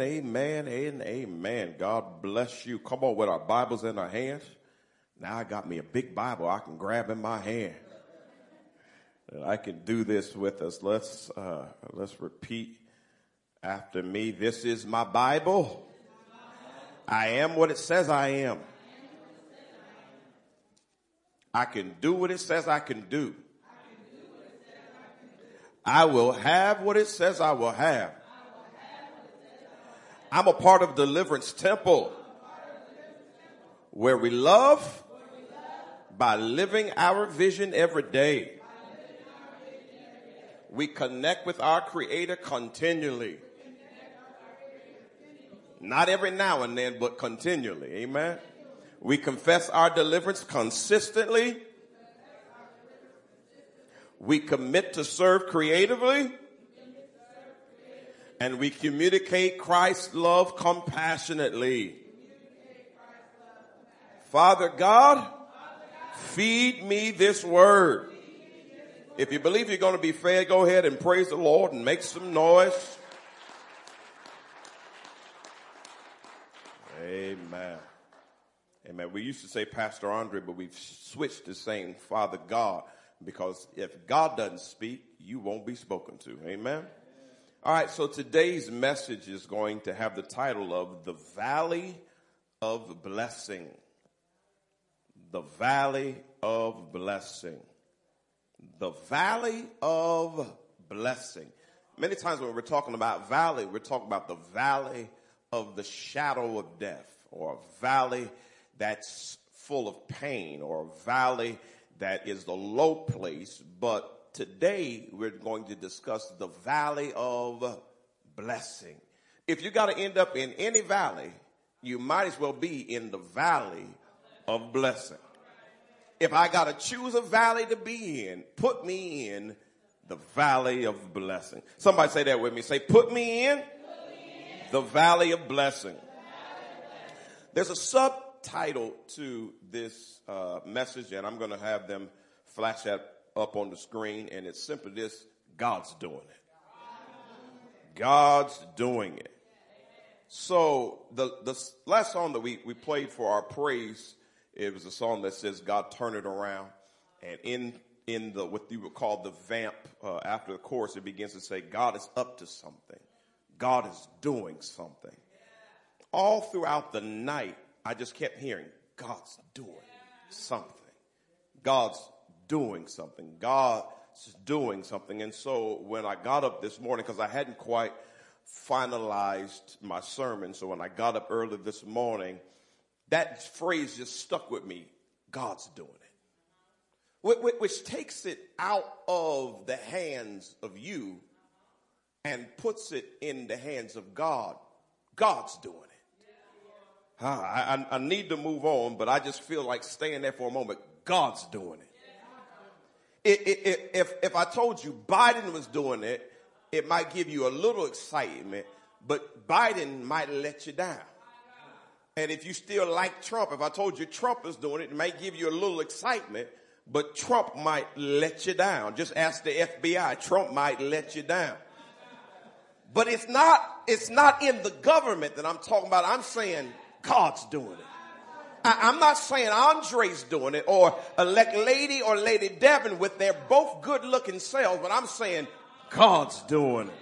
Amen, amen, and amen. God bless you. Come on with our Bibles in our hands. Now I got me a big Bible I can grab in my hand. I can do this with us. Let's, uh, let's repeat after me. This is my Bible. I am what it says I am. I can do what it says I can do. I will have what it says I will have. I'm a part of Deliverance Temple where we love by living our vision every day. We connect with our creator continually. Not every now and then, but continually. Amen. We confess our deliverance consistently. We commit to serve creatively and we communicate Christ's love compassionately. Father God, feed me this word. If you believe you're going to be fed, go ahead and praise the Lord and make some noise. Amen. Amen. We used to say Pastor Andre, but we've switched to saying Father God because if God doesn't speak, you won't be spoken to. Amen. All right, so today's message is going to have the title of The Valley of Blessing. The Valley of Blessing. The Valley of Blessing. Many times when we're talking about valley, we're talking about the valley of the shadow of death or a valley that's full of pain or a valley that is the low place, but today we're going to discuss the valley of blessing. If you got to end up in any valley, you might as well be in the valley of blessing. If I got to choose a valley to be in, put me in the valley of blessing. Somebody say that with me. Say, put me in, put me in. the valley of blessing. There's a subtitle to this uh, message, and I'm going to have them flash that up on the screen, and it's simply this God's doing it. God's doing it. So the, the last song that we, we played for our praise, it was a song that says, God turn it around. And in, in the, what you would call the vamp, uh, after the chorus, it begins to say, God is up to something. God is doing something. All throughout the night, I just kept hearing, God's doing something. God's doing something. God's doing something. And so when I got up this morning, because I hadn't quite finalized my sermon, so when I got up early this morning, that phrase just stuck with me. God's doing it. Which takes it out of the hands of you and puts it in the hands of God. God's doing it. Ah, I, I, I need to move on, but I just feel like staying there for a moment. God's doing it if, if I told you Biden was doing it, it might give you a little excitement, but Biden might let you down. And if you still like Trump, if I told you Trump is doing it, it might give you a little excitement, but Trump might let you down. Just ask the FBI. Trump might let you down. But it's not, it's not in the government that I'm talking about. I'm saying God's doing it. I, am not saying Andre's doing it or lady or lady Devin with their both good looking selves, but I'm saying God's doing it.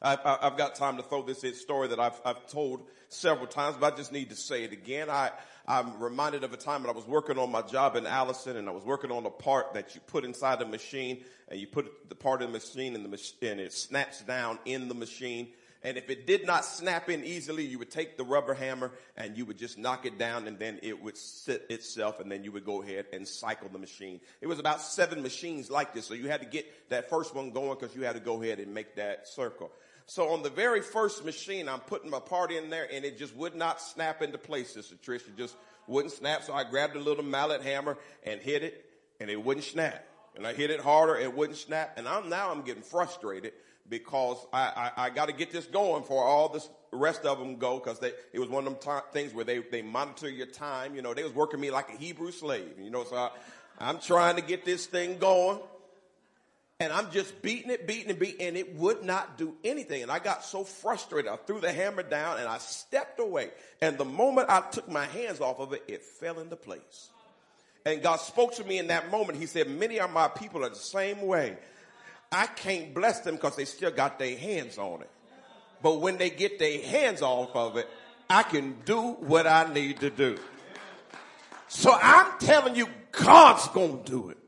I, have got time to throw this in story that I've, I've, told several times, but I just need to say it again. I, I'm reminded of a time when I was working on my job in Allison and I was working on a part that you put inside the machine and you put the part in the machine and the machine, and it snaps down in the machine and if it did not snap in easily, you would take the rubber hammer and you would just knock it down and then it would sit itself and then you would go ahead and cycle the machine. It was about seven machines like this. So you had to get that first one going because you had to go ahead and make that circle. So on the very first machine, I'm putting my part in there and it just would not snap into place, Sister Trish. It just wouldn't snap. So I grabbed a little mallet hammer and hit it and it wouldn't snap. And I hit it harder, it wouldn't snap. And I'm now I'm getting frustrated because I, I, I got to get this going for all the rest of them go because it was one of them t- things where they, they monitor your time. You know, they was working me like a Hebrew slave, you know, so I, I'm trying to get this thing going. and I'm just beating it, beating it, beating, and it would not do anything. And I got so frustrated, I threw the hammer down and I stepped away. And the moment I took my hands off of it, it fell into place. And God spoke to me in that moment. He said, many of my people are the same way. I can't bless them because they still got their hands on it. But when they get their hands off of it, I can do what I need to do. So I'm telling you, God's gonna do it.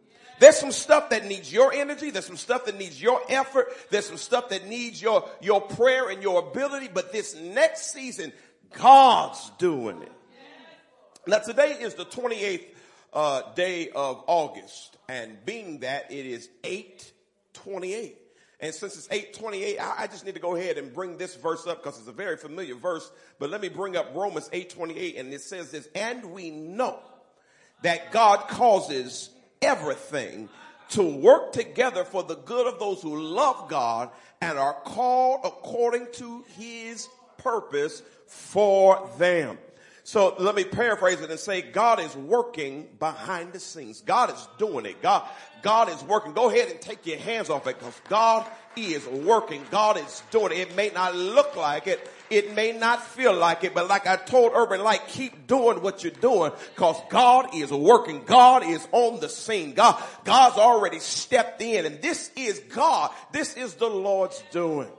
There's some stuff that needs your energy. There's some stuff that needs your effort. There's some stuff that needs your, your prayer and your ability. But this next season, God's doing it. Now today is the 28th uh, day of August. And being that it is 828. And since it's 828, I, I just need to go ahead and bring this verse up because it's a very familiar verse. But let me bring up Romans 828 and it says this, and we know that God causes everything to work together for the good of those who love God and are called according to his purpose for them. So let me paraphrase it and say God is working behind the scenes. God is doing it. God, God is working. Go ahead and take your hands off it because God is working. God is doing it. It may not look like it. It may not feel like it, but like I told Urban Light, keep doing what you're doing because God is working. God is on the scene. God, God's already stepped in and this is God. This is the Lord's doing.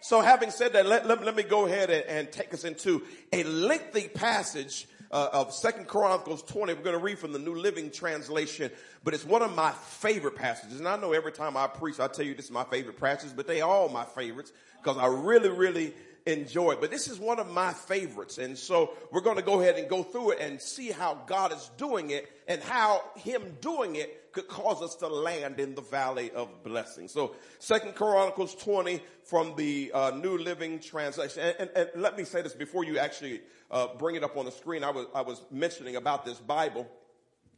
So having said that, let, let, let me go ahead and, and, take us into a lengthy passage uh, of Second Chronicles 20. We're going to read from the New Living Translation, but it's one of my favorite passages. And I know every time I preach, I tell you this is my favorite passage, but they all my favorites because I really, really enjoy it. But this is one of my favorites. And so we're going to go ahead and go through it and see how God is doing it and how him doing it could cause us to land in the valley of blessing. So second Chronicles 20 from the uh, New Living Translation. And, and, and, let me say this before you actually uh, bring it up on the screen. I was, I was mentioning about this Bible.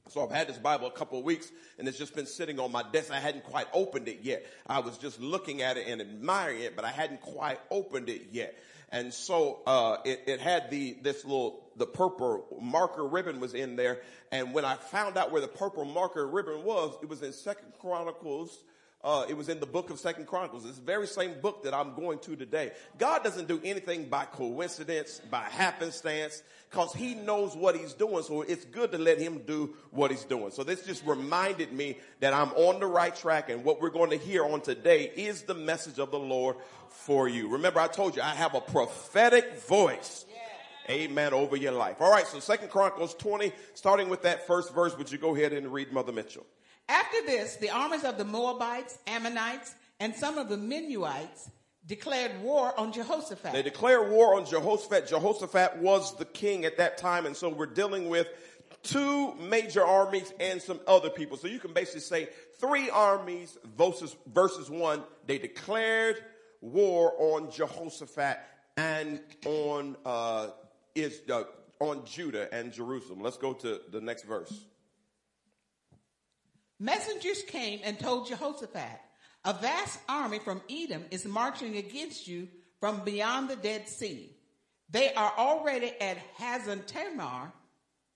So I've had this Bible a couple of weeks and it's just been sitting on my desk. I hadn't quite opened it yet. I was just looking at it and admiring it, but I hadn't quite opened it yet. And so, uh, it, it had the, this little, the purple marker ribbon was in there. And when I found out where the purple marker ribbon was, it was in Second Chronicles uh, it was in the book of Second Chronicles. It's the very same book that I'm going to today. God doesn't do anything by coincidence, by happenstance, because He knows what He's doing. So it's good to let Him do what He's doing. So this just reminded me that I'm on the right track, and what we're going to hear on today is the message of the Lord for you. Remember, I told you I have a prophetic voice. Amen over your life. All right, so Second Chronicles 20, starting with that first verse, would you go ahead and read Mother Mitchell? After this, the armies of the Moabites, Ammonites, and some of the Meunites declared war on Jehoshaphat. They declared war on Jehoshaphat. Jehoshaphat was the king at that time, and so we're dealing with two major armies and some other people. So you can basically say three armies versus, versus one. They declared war on Jehoshaphat and on uh, is uh, on Judah and Jerusalem. Let's go to the next verse. Messengers came and told Jehoshaphat, a vast army from Edom is marching against you from beyond the Dead Sea. They are already at Hazan Tamar.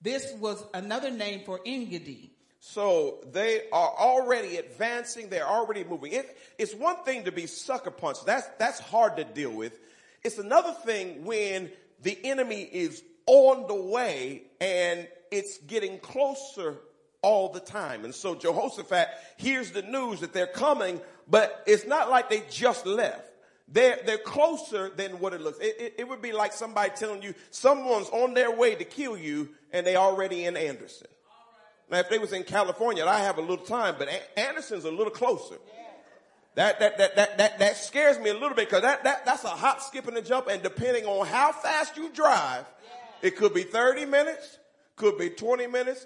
This was another name for Engedi. So they are already advancing. They're already moving. It, it's one thing to be sucker punched. That's, that's hard to deal with. It's another thing when the enemy is on the way and it's getting closer all the time. And so Jehoshaphat hears the news that they're coming, but it's not like they just left. They're, they're closer than what it looks. It, it, it would be like somebody telling you someone's on their way to kill you and they already in Anderson. Now, if they was in California, I have a little time, but Anderson's a little closer. That, that, that, that, that, that scares me a little bit because that, that, that's a hop, skip, and a jump. And depending on how fast you drive, it could be 30 minutes, could be 20 minutes,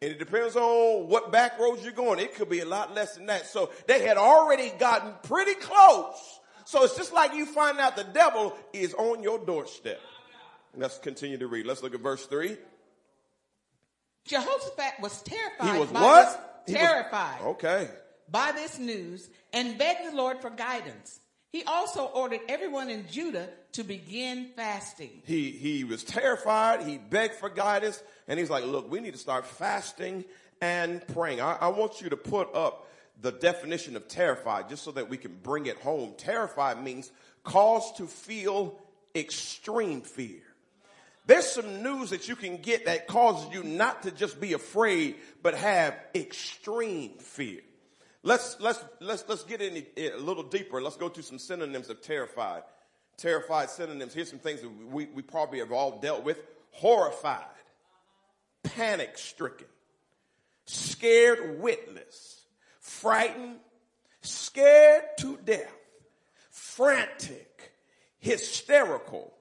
and it depends on what back roads you're going. It could be a lot less than that. So they had already gotten pretty close. So it's just like you find out the devil is on your doorstep. Let's continue to read. Let's look at verse three. Jehoshaphat was terrified. He was what? This, terrified. Was, okay. By this news and begged the Lord for guidance. He also ordered everyone in Judah to begin fasting. He, he was terrified. He begged for guidance and he's like, look, we need to start fasting and praying. I, I want you to put up the definition of terrified, just so that we can bring it home. Terrified means cause to feel extreme fear. There's some news that you can get that causes you not to just be afraid, but have extreme fear. Let's, let's, let's, let's get in a little deeper. Let's go to some synonyms of terrified. Terrified synonyms. Here's some things that we, we probably have all dealt with. Horrified, panic stricken, scared witless, frightened, scared to death, frantic, hysterical,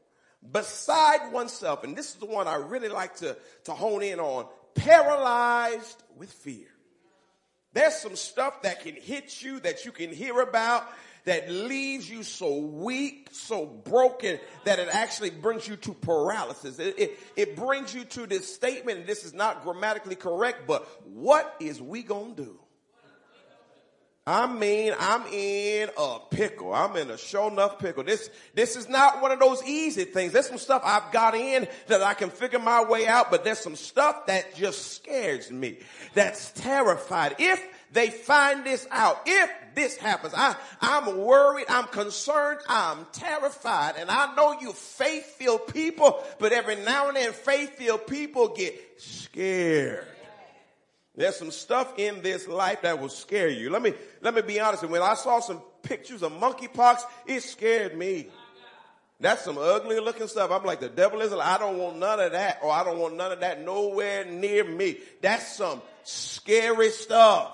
beside oneself. And this is the one I really like to, to hone in on. Paralyzed with fear. There's some stuff that can hit you that you can hear about that leaves you so weak, so broken that it actually brings you to paralysis. It, it, it brings you to this statement, and this is not grammatically correct, but what is we gonna do? I mean, I'm in a pickle. I'm in a show enough pickle. This, this is not one of those easy things. There's some stuff I've got in that I can figure my way out, but there's some stuff that just scares me. That's terrified. If they find this out, if this happens, I, I'm worried, I'm concerned, I'm terrified. And I know you faith-filled people, but every now and then faith-filled people get scared. There's some stuff in this life that will scare you. Let me, let me be honest. When I saw some pictures of monkeypox, it scared me. That's some ugly looking stuff. I'm like, the devil is, I don't want none of that, or I don't want none of that nowhere near me. That's some scary stuff.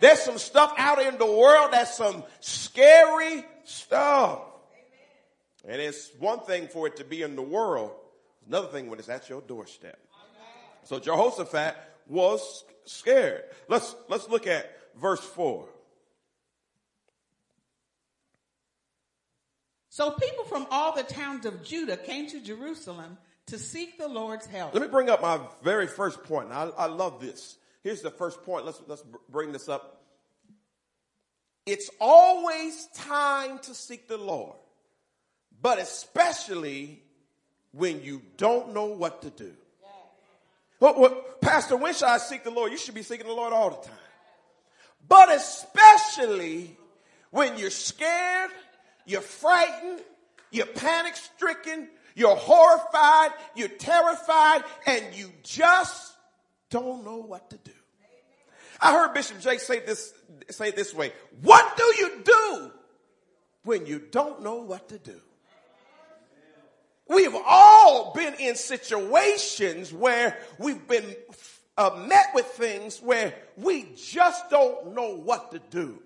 There's some stuff out in the world that's some scary stuff. And it's one thing for it to be in the world, another thing when it's at your doorstep. So Jehoshaphat was scared. Let's, let's look at verse 4. So people from all the towns of Judah came to Jerusalem to seek the Lord's help. Let me bring up my very first point. I, I love this. Here's the first point. Let's, let's bring this up. It's always time to seek the Lord, but especially when you don't know what to do. Well, well, Pastor, when should I seek the Lord? You should be seeking the Lord all the time. But especially when you're scared, you're frightened, you're panic stricken, you're horrified, you're terrified, and you just don't know what to do. I heard Bishop Jakes say this, say this way. What do you do when you don't know what to do? We've all been in situations where we've been uh, met with things where we just don't know what to do.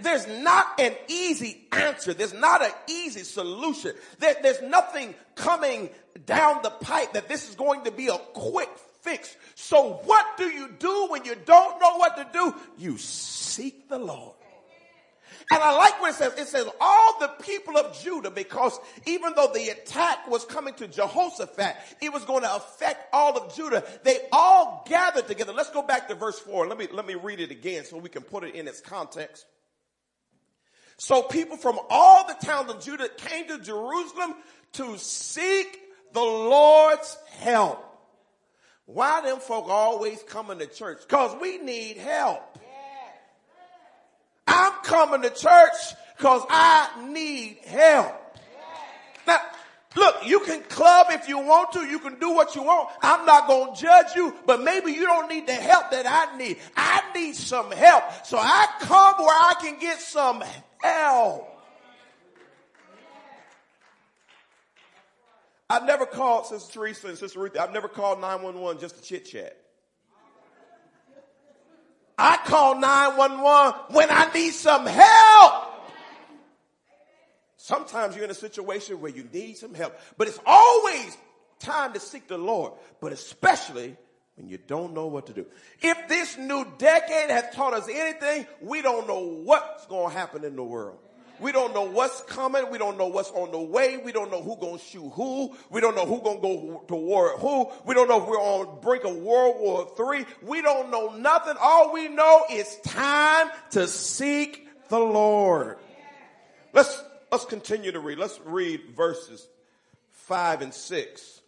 There's not an easy answer. There's not an easy solution. There's nothing coming down the pipe that this is going to be a quick fix. So what do you do when you don't know what to do? You seek the Lord. And I like what it says. It says all the people of Judah, because even though the attack was coming to Jehoshaphat, it was going to affect all of Judah. They all gathered together. Let's go back to verse four. Let me, let me read it again so we can put it in its context. So people from all the towns of Judah came to Jerusalem to seek the Lord's help. Why them folk always coming to church? Cause we need help. I'm coming to church because I need help. Now, look, you can club if you want to. You can do what you want. I'm not going to judge you, but maybe you don't need the help that I need. I need some help. So I come where I can get some help. I've never called Sister Teresa and Sister Ruthie. I've never called 911 just to chit chat. I call 911 when I need some help. Sometimes you're in a situation where you need some help, but it's always time to seek the Lord, but especially when you don't know what to do. If this new decade has taught us anything, we don't know what's going to happen in the world. We don't know what's coming. We don't know what's on the way. We don't know who gonna shoot who. We don't know who gonna go to war at who. We don't know if we're on brink of World War Three. We don't know nothing. All we know is time to seek the Lord. Let's, let's continue to read. Let's read verses five and six.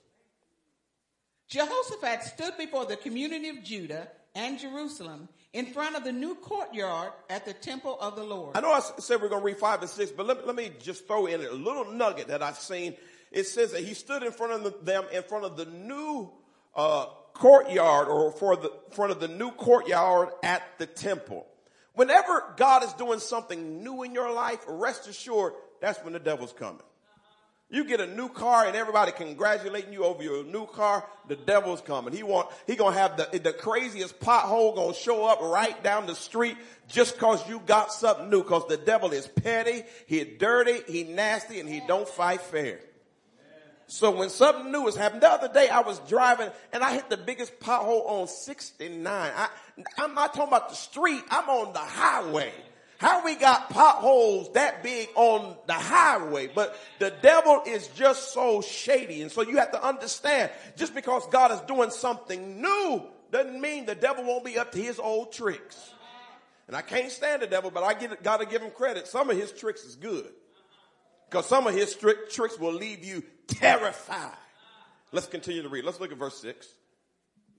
Jehoshaphat stood before the community of Judah and Jerusalem in front of the new courtyard at the temple of the Lord. I know I said we're going to read five and six, but let, let me just throw in a little nugget that I've seen. It says that he stood in front of them in front of the new uh, courtyard or for the front of the new courtyard at the temple. Whenever God is doing something new in your life, rest assured that's when the devil's coming. You get a new car and everybody congratulating you over your new car, the devil's coming. He want, he gonna have the, the craziest pothole gonna show up right down the street just cause you got something new cause the devil is petty, he dirty, he nasty, and he don't fight fair. So when something new is happening, the other day I was driving and I hit the biggest pothole on 69. I, I'm not talking about the street, I'm on the highway. How we got potholes that big on the highway, but the devil is just so shady. And so you have to understand, just because God is doing something new doesn't mean the devil won't be up to his old tricks. And I can't stand the devil, but I gotta give him credit. Some of his tricks is good. Because some of his tricks will leave you terrified. Let's continue to read. Let's look at verse 6.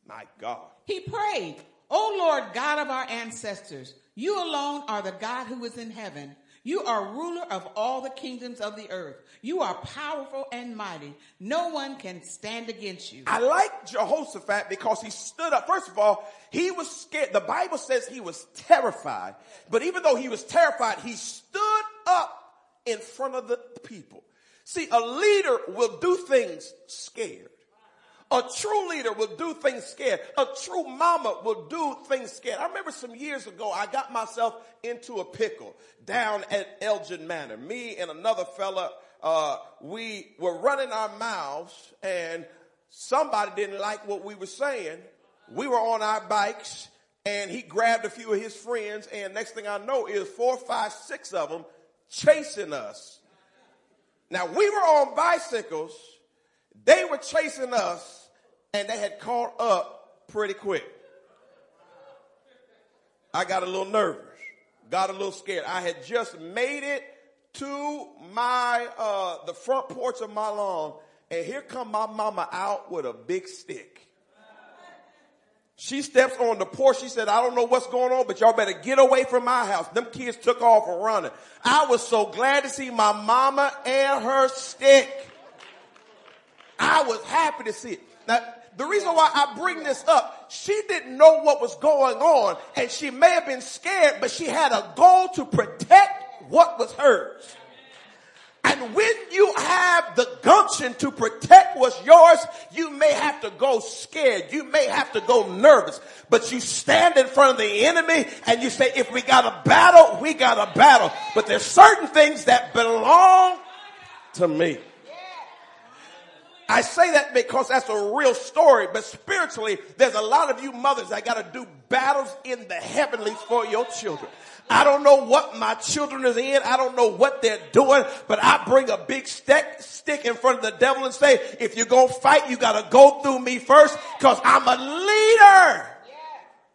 My God. He prayed, O Lord God of our ancestors, you alone are the God who is in heaven. You are ruler of all the kingdoms of the earth. You are powerful and mighty. No one can stand against you. I like Jehoshaphat because he stood up. First of all, he was scared. The Bible says he was terrified. But even though he was terrified, he stood up in front of the people. See, a leader will do things scared. A true leader will do things scared. A true mama will do things scared. I remember some years ago, I got myself into a pickle down at Elgin Manor. Me and another fella, uh, we were running our mouths and somebody didn't like what we were saying. We were on our bikes and he grabbed a few of his friends and next thing I know is four, five, six of them chasing us. Now we were on bicycles. They were chasing us and they had caught up pretty quick. I got a little nervous, got a little scared. I had just made it to my uh, the front porch of my lawn, and here come my mama out with a big stick. She steps on the porch. She said, I don't know what's going on, but y'all better get away from my house. Them kids took off running. I was so glad to see my mama and her stick. I was happy to see it. Now, the reason why I bring this up, she didn't know what was going on and she may have been scared, but she had a goal to protect what was hers. And when you have the gumption to protect what's yours, you may have to go scared. You may have to go nervous, but you stand in front of the enemy and you say, if we got a battle, we got a battle. But there's certain things that belong to me. I say that because that's a real story, but spiritually, there's a lot of you mothers that got to do battles in the heavenlies for your children. I don't know what my children is in. I don't know what they're doing, but I bring a big stick, stick in front of the devil and say, if you're going to fight, you got to go through me first because I'm a leader.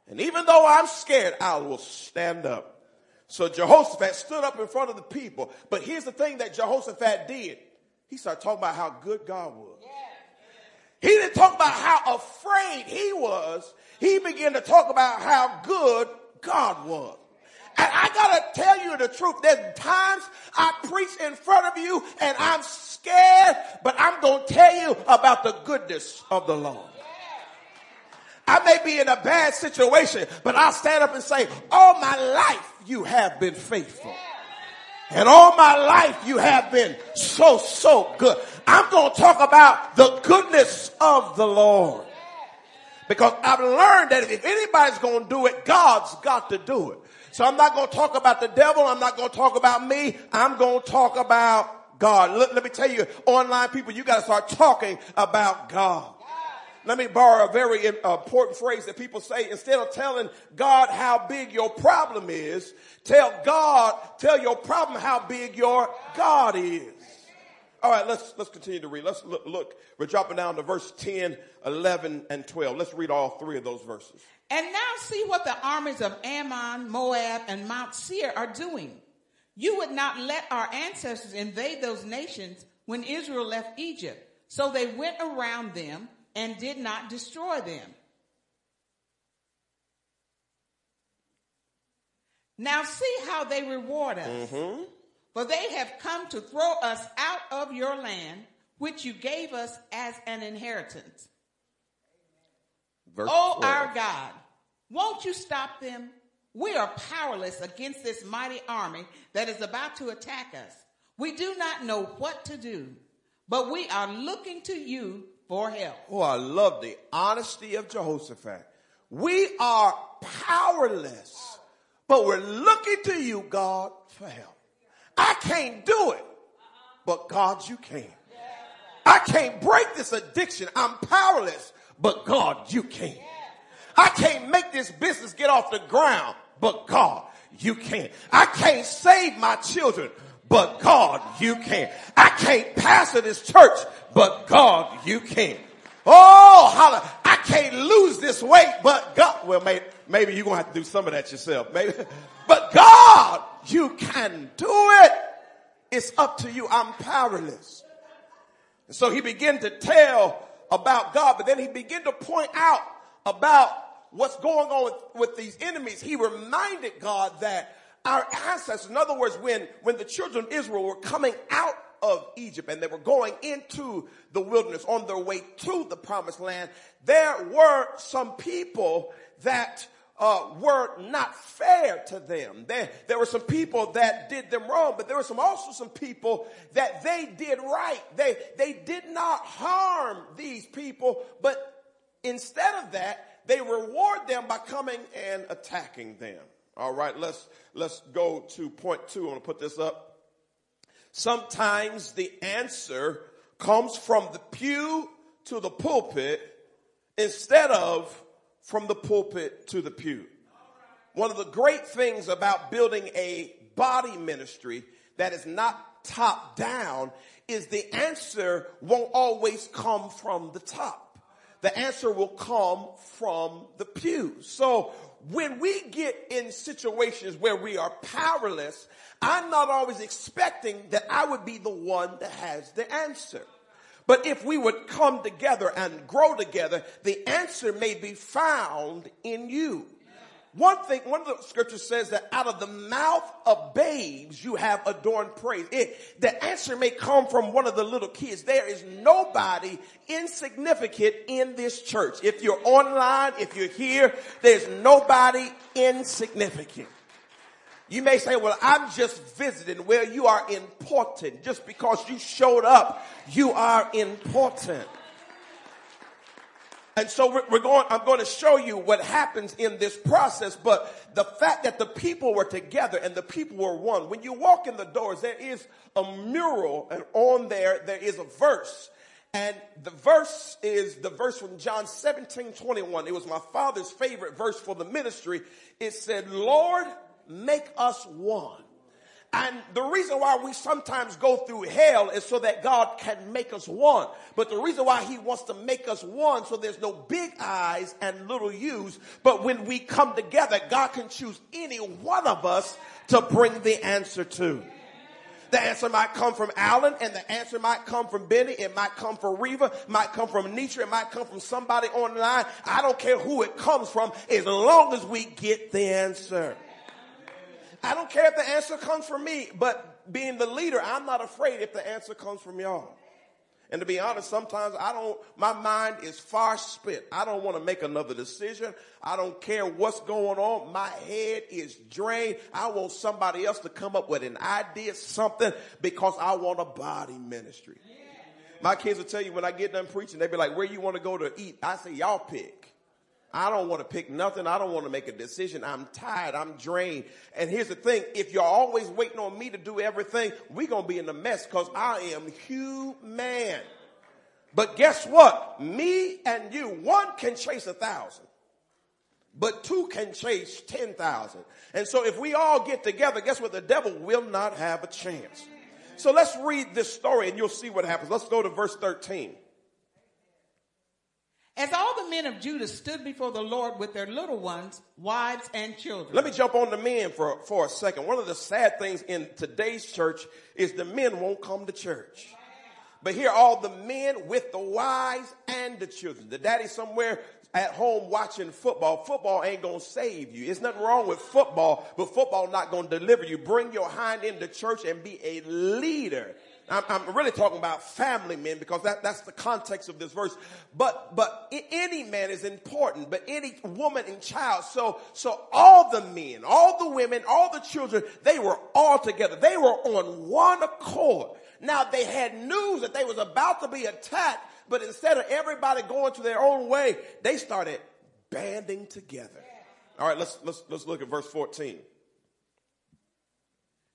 And even though I'm scared, I will stand up. So Jehoshaphat stood up in front of the people. But here's the thing that Jehoshaphat did. He started talking about how good God was. He didn't talk about how afraid he was. He began to talk about how good God was. And I gotta tell you the truth. There's times I preach in front of you and I'm scared, but I'm gonna tell you about the goodness of the Lord. I may be in a bad situation, but I'll stand up and say, all my life you have been faithful. And all my life you have been so, so good. I'm going to talk about the goodness of the Lord. Because I've learned that if anybody's going to do it, God's got to do it. So I'm not going to talk about the devil. I'm not going to talk about me. I'm going to talk about God. Let, let me tell you, online people, you got to start talking about God. Let me borrow a very uh, important phrase that people say. Instead of telling God how big your problem is, tell God, tell your problem how big your God is. All right, let's, let's continue to read. Let's look, look. We're dropping down to verse 10, 11, and 12. Let's read all three of those verses. And now see what the armies of Ammon, Moab, and Mount Seir are doing. You would not let our ancestors invade those nations when Israel left Egypt. So they went around them and did not destroy them. Now see how they reward us. Mm-hmm. For they have come to throw us out of your land, which you gave us as an inheritance. Verse Oh, 12. our God, won't you stop them? We are powerless against this mighty army that is about to attack us. We do not know what to do, but we are looking to you for help. Oh, I love the honesty of Jehoshaphat. We are powerless, but we're looking to you, God, for help. I can't do it, but God, you can. I can't break this addiction. I'm powerless, but God, you can. I can't make this business get off the ground, but God, you can. I can't save my children, but God, you can. I can't pastor this church, but God, you can. Oh, holla. I can't lose this weight, but God, well, maybe, maybe you're going to have to do some of that yourself, maybe, but God, you can do it. It's up to you. I'm powerless. And so he began to tell about God, but then he began to point out about what's going on with, with these enemies. He reminded God that our ancestors, in other words, when, when the children of Israel were coming out of Egypt and they were going into the wilderness on their way to the promised land, there were some people that uh, were not fair to them. There, there were some people that did them wrong, but there were some also some people that they did right. They, they did not harm these people, but instead of that, they reward them by coming and attacking them. All right, let's, let's go to point two. I'm going to put this up. Sometimes the answer comes from the pew to the pulpit instead of from the pulpit to the pew. One of the great things about building a body ministry that is not top down is the answer won't always come from the top. The answer will come from the pew. So when we get in situations where we are powerless, I'm not always expecting that I would be the one that has the answer. But if we would come together and grow together, the answer may be found in you. One thing, one of the scriptures says that out of the mouth of babes you have adorned praise. It, the answer may come from one of the little kids. There is nobody insignificant in this church. If you're online, if you're here, there's nobody insignificant. You may say, well, I'm just visiting. Well, you are important. Just because you showed up, you are important. And so we're, going, I'm going to show you what happens in this process, but the fact that the people were together and the people were one. When you walk in the doors, there is a mural and on there, there is a verse. And the verse is the verse from John 17, 21. It was my father's favorite verse for the ministry. It said, Lord, make us one. And the reason why we sometimes go through hell is so that God can make us one. But the reason why he wants to make us one so there's no big eyes and little U's. But when we come together, God can choose any one of us to bring the answer to. The answer might come from Alan and the answer might come from Benny. It might come from Reva, might come from Nitra, it might come from somebody online. I don't care who it comes from as long as we get the answer. I don't care if the answer comes from me, but being the leader, I'm not afraid if the answer comes from y'all. And to be honest, sometimes I don't, my mind is far spent. I don't want to make another decision. I don't care what's going on. My head is drained. I want somebody else to come up with an idea, something, because I want a body ministry. My kids will tell you when I get done preaching, they be like, where you want to go to eat? I say, y'all pick. I don't want to pick nothing. I don't want to make a decision. I'm tired. I'm drained. And here's the thing. If you're always waiting on me to do everything, we're going to be in a mess because I am human. But guess what? Me and you, one can chase a thousand, but two can chase 10,000. And so if we all get together, guess what? The devil will not have a chance. So let's read this story and you'll see what happens. Let's go to verse 13. As all the men of Judah stood before the Lord with their little ones, wives, and children. Let me jump on the men for, for a second. One of the sad things in today's church is the men won't come to church. But here all the men with the wives and the children. The daddy somewhere at home watching football, football ain't gonna save you. It's nothing wrong with football, but football not gonna deliver you. Bring your hind into church and be a leader. I'm, I'm, really talking about family men because that, that's the context of this verse. But, but any man is important, but any woman and child. So, so all the men, all the women, all the children, they were all together. They were on one accord. Now they had news that they was about to be attacked, but instead of everybody going to their own way, they started banding together. All right, let's, let's, let's look at verse 14.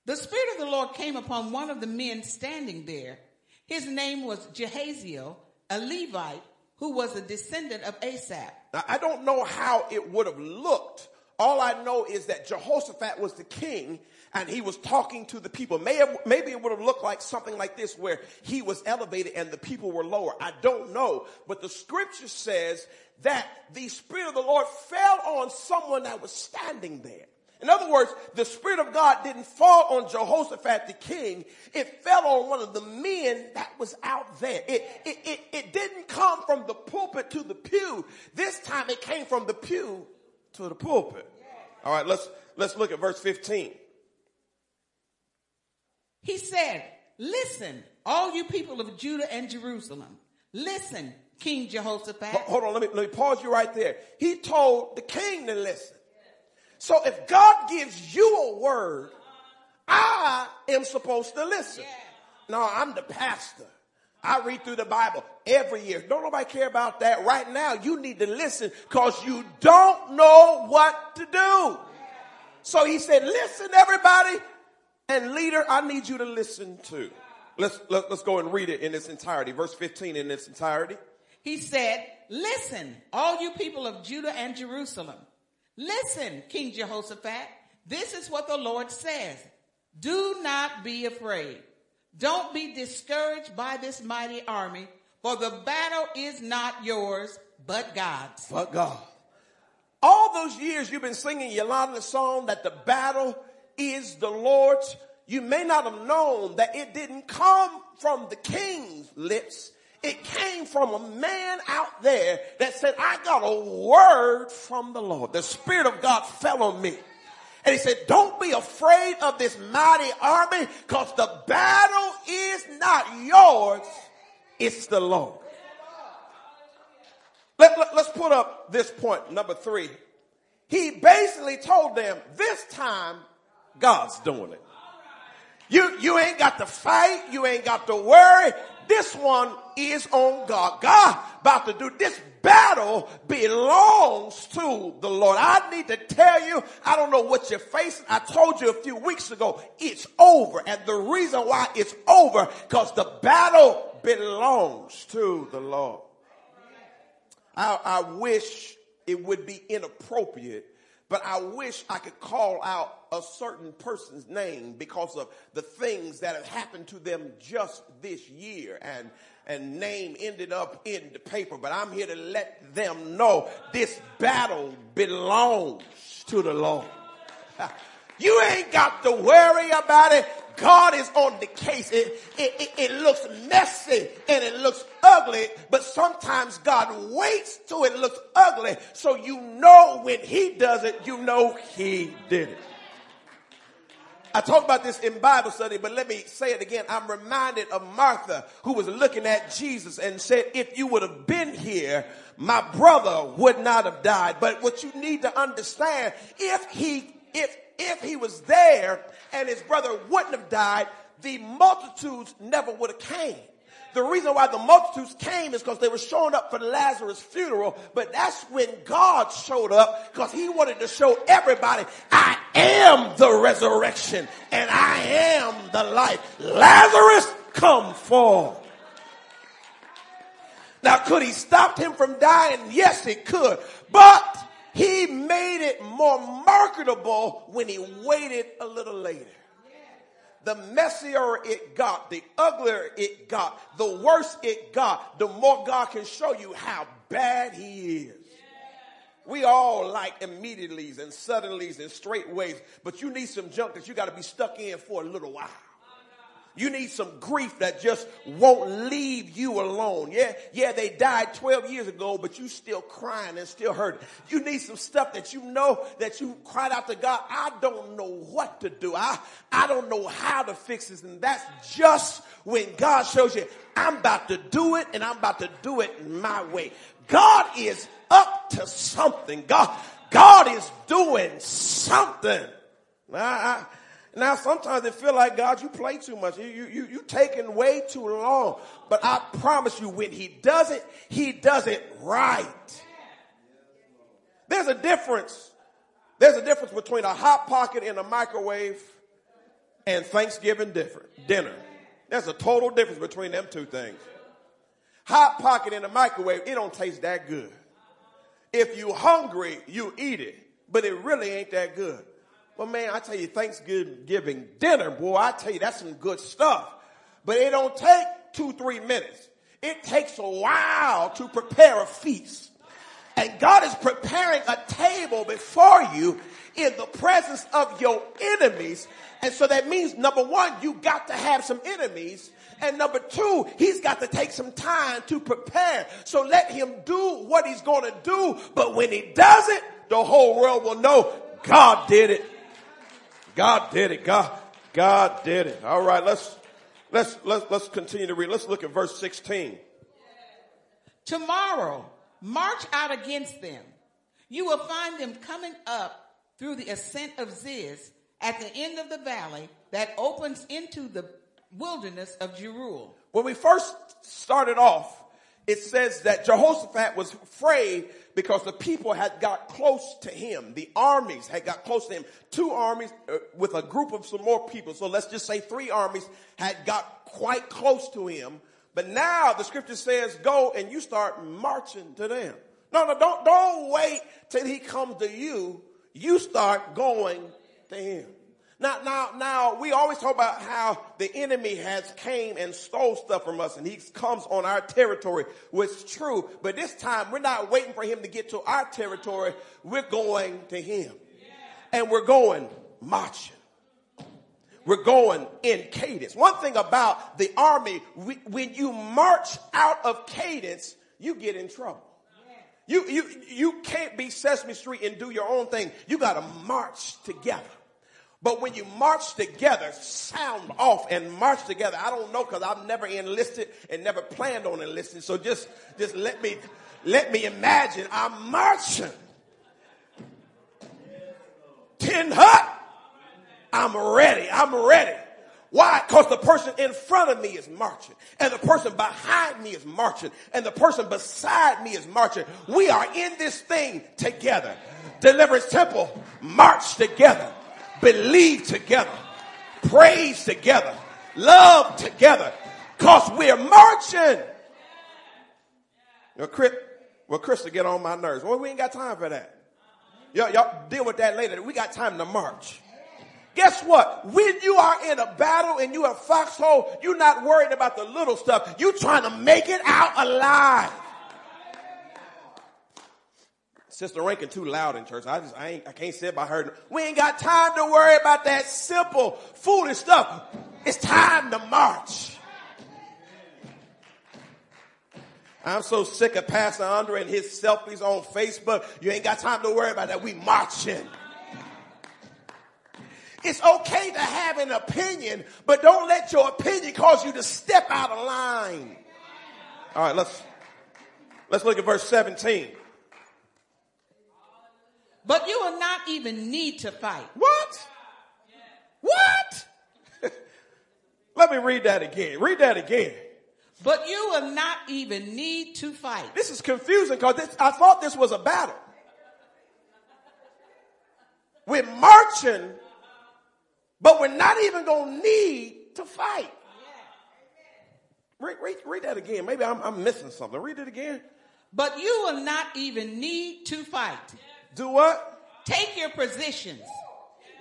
The Spirit of the Lord came upon one of the men standing there. His name was Jehaziel, a Levite who was a descendant of Asaph. Now, I don't know how it would have looked. All I know is that Jehoshaphat was the king and he was talking to the people. Maybe it would have looked like something like this where he was elevated and the people were lower. I don't know. But the scripture says that the Spirit of the Lord fell on someone that was standing there. In other words, the Spirit of God didn't fall on Jehoshaphat the king. It fell on one of the men that was out there. It, it, it, it didn't come from the pulpit to the pew. This time it came from the pew to the pulpit. All right, let's, let's look at verse 15. He said, listen, all you people of Judah and Jerusalem, listen, King Jehoshaphat. Hold on, let me, let me pause you right there. He told the king to listen. So if God gives you a word, I am supposed to listen. No, I'm the pastor. I read through the Bible every year. Don't nobody care about that. Right now, you need to listen because you don't know what to do. So he said, listen everybody. And leader, I need you to listen too. Let's, let, us let us go and read it in its entirety. Verse 15 in its entirety. He said, listen, all you people of Judah and Jerusalem. Listen, King Jehoshaphat, this is what the Lord says. Do not be afraid. Don't be discouraged by this mighty army, for the battle is not yours, but God's. But God. All those years you've been singing Yolanda's song that the battle is the Lord's. You may not have known that it didn't come from the king's lips. It came from a man out there that said, I got a word from the Lord. The Spirit of God fell on me. And he said, don't be afraid of this mighty army because the battle is not yours. It's the Lord. Let, let, let's put up this point, number three. He basically told them, this time God's doing it. You, you ain't got to fight. You ain't got to worry. This one is on God. God about to do this battle belongs to the Lord. I need to tell you, I don't know what you're facing. I told you a few weeks ago, it's over. And the reason why it's over, because the battle belongs to the Lord. I, I wish it would be inappropriate but I wish I could call out a certain person's name because of the things that have happened to them just this year and and name ended up in the paper. But I'm here to let them know this battle belongs to the Lord. You ain't got to worry about it. God is on the case. It, it, it, it, looks messy and it looks ugly, but sometimes God waits till it looks ugly so you know when he does it, you know he did it. I talked about this in Bible study, but let me say it again. I'm reminded of Martha who was looking at Jesus and said, if you would have been here, my brother would not have died. But what you need to understand, if he, if if he was there and his brother wouldn't have died, the multitudes never would have came. The reason why the multitudes came is because they were showing up for Lazarus' funeral, but that's when God showed up because he wanted to show everybody, I am the resurrection and I am the life. Lazarus, come forth. Now, could he stop him from dying? Yes, he could. But he made it more marketable when he waited a little later. The messier it got, the uglier it got, the worse it got, the more God can show you how bad he is. We all like immediatelys and suddenlies and straightways, but you need some junk that you got to be stuck in for a little while. You need some grief that just won't leave you alone. Yeah, yeah, they died 12 years ago, but you still crying and still hurting. You need some stuff that you know that you cried out to God. I don't know what to do. I, I don't know how to fix this. And that's just when God shows you, I'm about to do it and I'm about to do it my way. God is up to something. God, God is doing something. I, now sometimes it feel like God, you play too much. You, you, you, taking way too long. But I promise you, when he does it, he does it right. There's a difference. There's a difference between a hot pocket in a microwave and Thanksgiving dinner. There's a total difference between them two things. Hot pocket in a microwave, it don't taste that good. If you hungry, you eat it, but it really ain't that good. Well, man, I tell you, Thanksgiving dinner, boy, I tell you, that's some good stuff. But it don't take two, three minutes. It takes a while to prepare a feast. And God is preparing a table before you in the presence of your enemies. And so that means number one, you got to have some enemies. And number two, he's got to take some time to prepare. So let him do what he's going to do. But when he does it, the whole world will know God did it. God did it. God, God did it. All right, let's, let's, let's, let's continue to read. Let's look at verse 16. Tomorrow, march out against them. You will find them coming up through the ascent of Ziz at the end of the valley that opens into the wilderness of Jeruel. When we first started off, it says that Jehoshaphat was afraid because the people had got close to him. The armies had got close to him. Two armies uh, with a group of some more people. So let's just say three armies had got quite close to him. But now the scripture says go and you start marching to them. No, no, don't, don't wait till he comes to you. You start going to him. Now, now, now, we always talk about how the enemy has came and stole stuff from us and he comes on our territory, which is true. But this time we're not waiting for him to get to our territory. We're going to him. And we're going marching. We're going in cadence. One thing about the army, we, when you march out of cadence, you get in trouble. You, you, you can't be Sesame Street and do your own thing. You gotta march together. But when you march together, sound off and march together. I don't know because I've never enlisted and never planned on enlisting. So just, just let me, let me imagine I'm marching. Tin hut. I'm ready. I'm ready. Why? Because the person in front of me is marching and the person behind me is marching and the person beside me is marching. We are in this thing together. Deliverance Temple, march together believe together, praise together, love together, cause we're marching. Well, Chris, well, Chris to get on my nerves. Well, we ain't got time for that. Y'all, y'all deal with that later. We got time to march. Guess what? When you are in a battle and you're a foxhole, you're not worried about the little stuff. You're trying to make it out alive. Sister Rankin too loud in church. I just, I ain't, I can't sit by her. We ain't got time to worry about that simple, foolish stuff. It's time to march. I'm so sick of Pastor Andre and his selfies on Facebook. You ain't got time to worry about that. We marching. It's okay to have an opinion, but don't let your opinion cause you to step out of line. All right, let's, let's look at verse 17. But you will not even need to fight. What? What? Let me read that again. Read that again. But you will not even need to fight. This is confusing because I thought this was a battle. We're marching, but we're not even going to need to fight. Read, read, read, that again. Maybe I'm, I'm missing something. Read it again. But you will not even need to fight. Do what? Take your positions.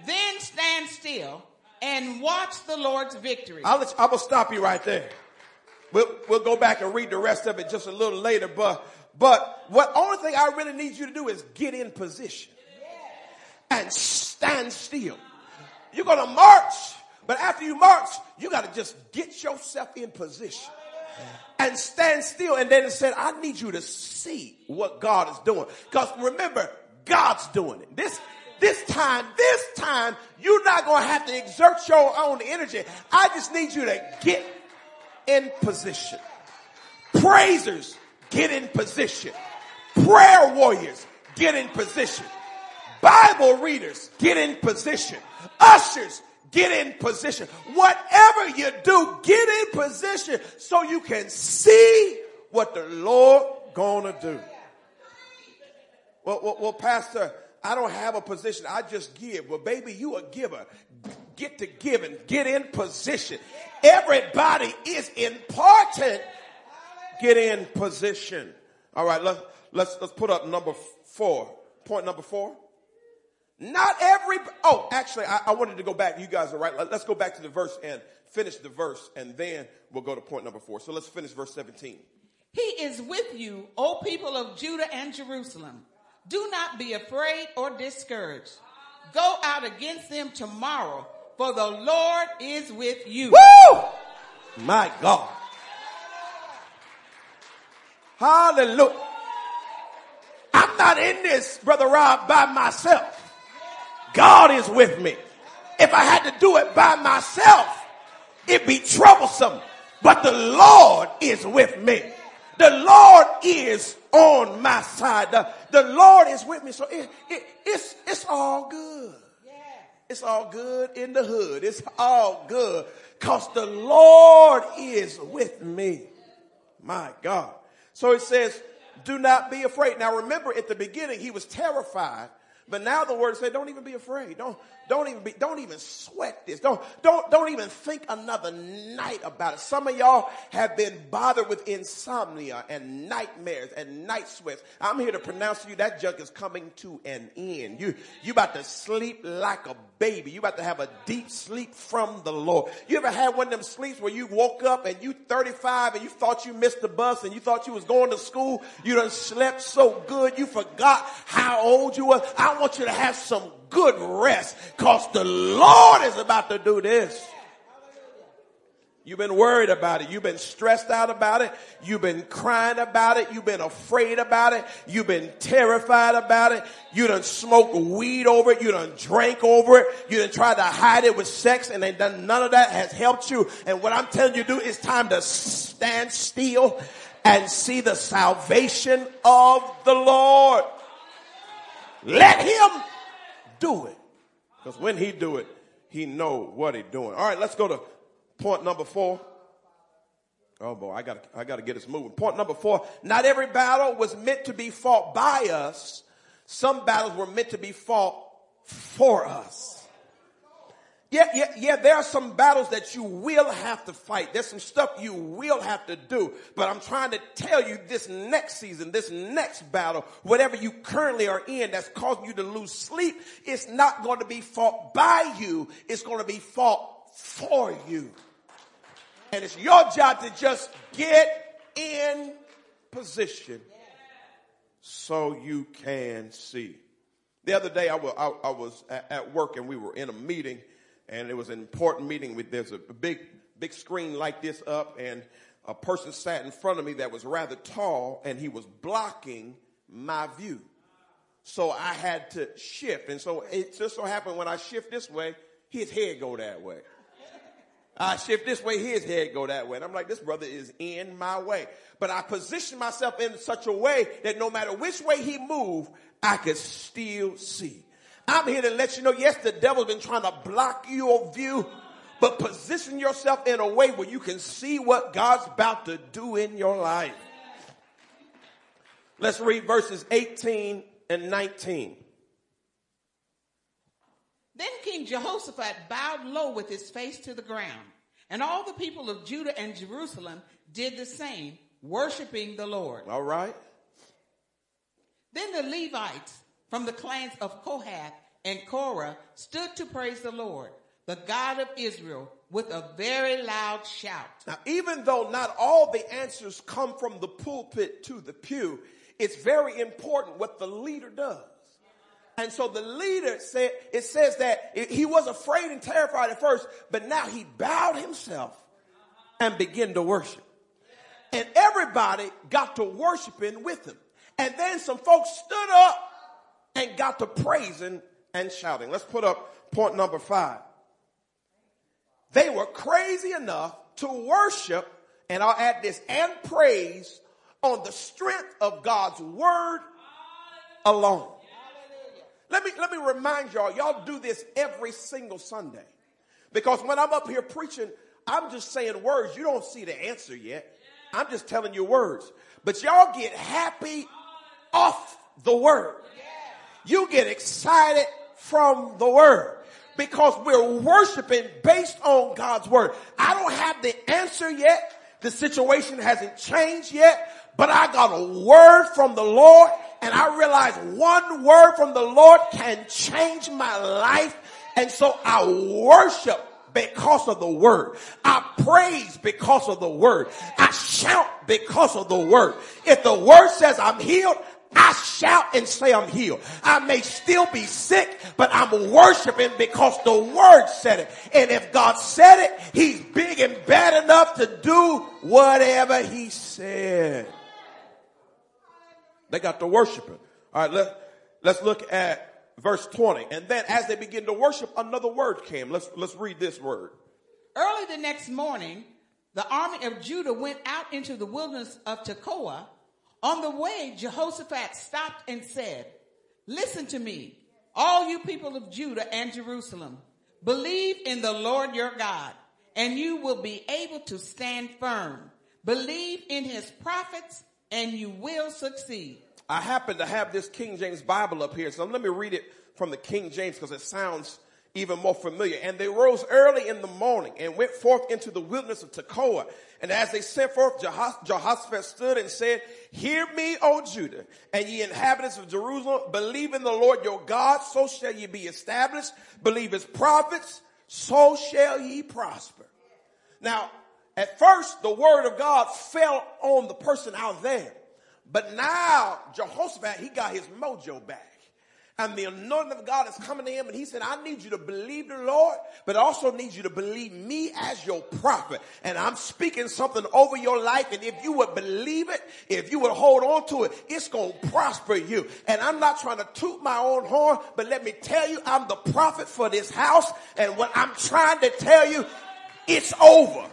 Then stand still and watch the Lord's victory. I'll, let you, I will stop you right there. We'll, we'll go back and read the rest of it just a little later. But, but what only thing I really need you to do is get in position and stand still. You're going to march, but after after you march, you got to just get yourself in position and stand still. And then it said, I need you to see what God is doing. Because remember, God's doing it. This, this time, this time, you're not going to have to exert your own energy. I just need you to get in position. Praisers, get in position. Prayer warriors, get in position. Bible readers, get in position. Ushers, get in position. Whatever you do, get in position so you can see what the Lord gonna do. Well, well, well, Pastor, I don't have a position. I just give. Well, baby, you a giver. Get to giving. Get in position. Everybody is important. Get in position. All right, let's, let's, let's put up number four. Point number four. Not every, oh, actually, I, I wanted to go back. You guys are right. Let, let's go back to the verse and finish the verse, and then we'll go to point number four. So let's finish verse 17. He is with you, O people of Judah and Jerusalem. Do not be afraid or discouraged. Go out against them tomorrow, for the Lord is with you. Woo! My God. Hallelujah. I'm not in this, Brother Rob, by myself. God is with me. If I had to do it by myself, it'd be troublesome. But the Lord is with me. The Lord is on my side. The, the Lord is with me. So it, it, it's, it's all good. Yeah. It's all good in the hood. It's all good because the Lord is with me. My God. So it says, do not be afraid. Now remember at the beginning, he was terrified but now the word said, don't even be afraid. Don't, don't even be, don't even sweat this. Don't, don't, don't even think another night about it. Some of y'all have been bothered with insomnia and nightmares and night sweats. I'm here to pronounce to you that junk is coming to an end. You, you about to sleep like a baby. You about to have a deep sleep from the Lord. You ever had one of them sleeps where you woke up and you 35 and you thought you missed the bus and you thought you was going to school? You done slept so good you forgot how old you were. I want you to have some good rest because the Lord is about to do this. You've been worried about it. You've been stressed out about it. You've been crying about it. You've been afraid about it. You've been terrified about it. You done smoked weed over it. You done drank over it. You done tried to hide it with sex and done, none of that has helped you. And what I'm telling you to do is time to stand still and see the salvation of the Lord. Let him do it. Because when he do it, he know what he doing. All right, let's go to point number four. Oh boy, I got I got to get us moving. Point number four: Not every battle was meant to be fought by us. Some battles were meant to be fought for us. Yeah, yeah, yeah, there are some battles that you will have to fight. There's some stuff you will have to do. But I'm trying to tell you this next season, this next battle, whatever you currently are in that's causing you to lose sleep, it's not going to be fought by you. It's going to be fought for you. And it's your job to just get in position so you can see. The other day I was, I, I was at work and we were in a meeting and it was an important meeting with there's a big big screen like this up and a person sat in front of me that was rather tall and he was blocking my view. So i had to shift and so it just so happened when i shift this way his head go that way. I shift this way his head go that way. And i'm like this brother is in my way. But i positioned myself in such a way that no matter which way he moved i could still see I'm here to let you know, yes, the devil's been trying to block your view, but position yourself in a way where you can see what God's about to do in your life. Let's read verses 18 and 19. Then King Jehoshaphat bowed low with his face to the ground, and all the people of Judah and Jerusalem did the same, worshiping the Lord. All right. Then the Levites from the clans of Kohath and Korah stood to praise the Lord, the God of Israel, with a very loud shout. Now, even though not all the answers come from the pulpit to the pew, it's very important what the leader does. And so the leader said, it says that he was afraid and terrified at first, but now he bowed himself and began to worship. And everybody got to worshiping with him. And then some folks stood up and got to praising and shouting. Let's put up point number five. They were crazy enough to worship, and I'll add this, and praise on the strength of God's word alone. Let me, let me remind y'all, y'all do this every single Sunday. Because when I'm up here preaching, I'm just saying words. You don't see the answer yet. I'm just telling you words. But y'all get happy off the word. You get excited from the word because we're worshiping based on God's word. I don't have the answer yet. The situation hasn't changed yet, but I got a word from the Lord and I realize one word from the Lord can change my life. And so I worship because of the word. I praise because of the word. I shout because of the word. If the word says I'm healed, I shout and say I'm healed. I may still be sick, but I'm worshiping because the word said it. And if God said it, he's big and bad enough to do whatever he said. They got to worshiping. All right, let, let's look at verse 20. And then as they begin to worship, another word came. Let's, let's read this word. Early the next morning, the army of Judah went out into the wilderness of Tekoa on the way, Jehoshaphat stopped and said, Listen to me, all you people of Judah and Jerusalem. Believe in the Lord your God, and you will be able to stand firm. Believe in his prophets, and you will succeed. I happen to have this King James Bible up here, so let me read it from the King James because it sounds even more familiar. And they rose early in the morning and went forth into the wilderness of Tekoa. And as they sent forth, Jehoshaphat stood and said, Hear me, O Judah, and ye inhabitants of Jerusalem, believe in the Lord your God, so shall ye be established. Believe his prophets, so shall ye prosper. Now, at first, the word of God fell on the person out there. But now, Jehoshaphat, he got his mojo back and the anointing of God is coming to him. And he said, I need you to believe the Lord, but also need you to believe me as your prophet. And I'm speaking something over your life. And if you would believe it, if you would hold on to it, it's going to prosper you. And I'm not trying to toot my own horn, but let me tell you, I'm the prophet for this house. And what I'm trying to tell you, it's over.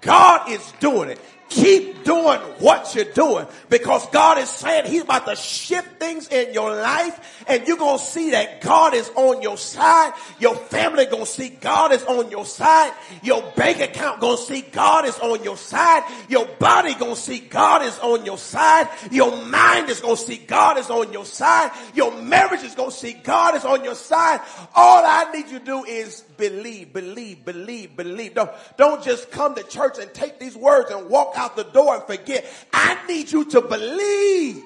God is doing it. Keep doing what you're doing because God is saying he's about to shift things in your life and you're going to see that God is on your side. Your family going to see God is on your side. Your bank account going to see God is on your side. Your body going to see God is on your side. Your mind is going to see God is on your side. Your marriage is going to see God is on your side. All I need you to do is believe, believe, believe, believe. Don't, don't just come to church and take these words and walk out the door and forget. I need you to believe.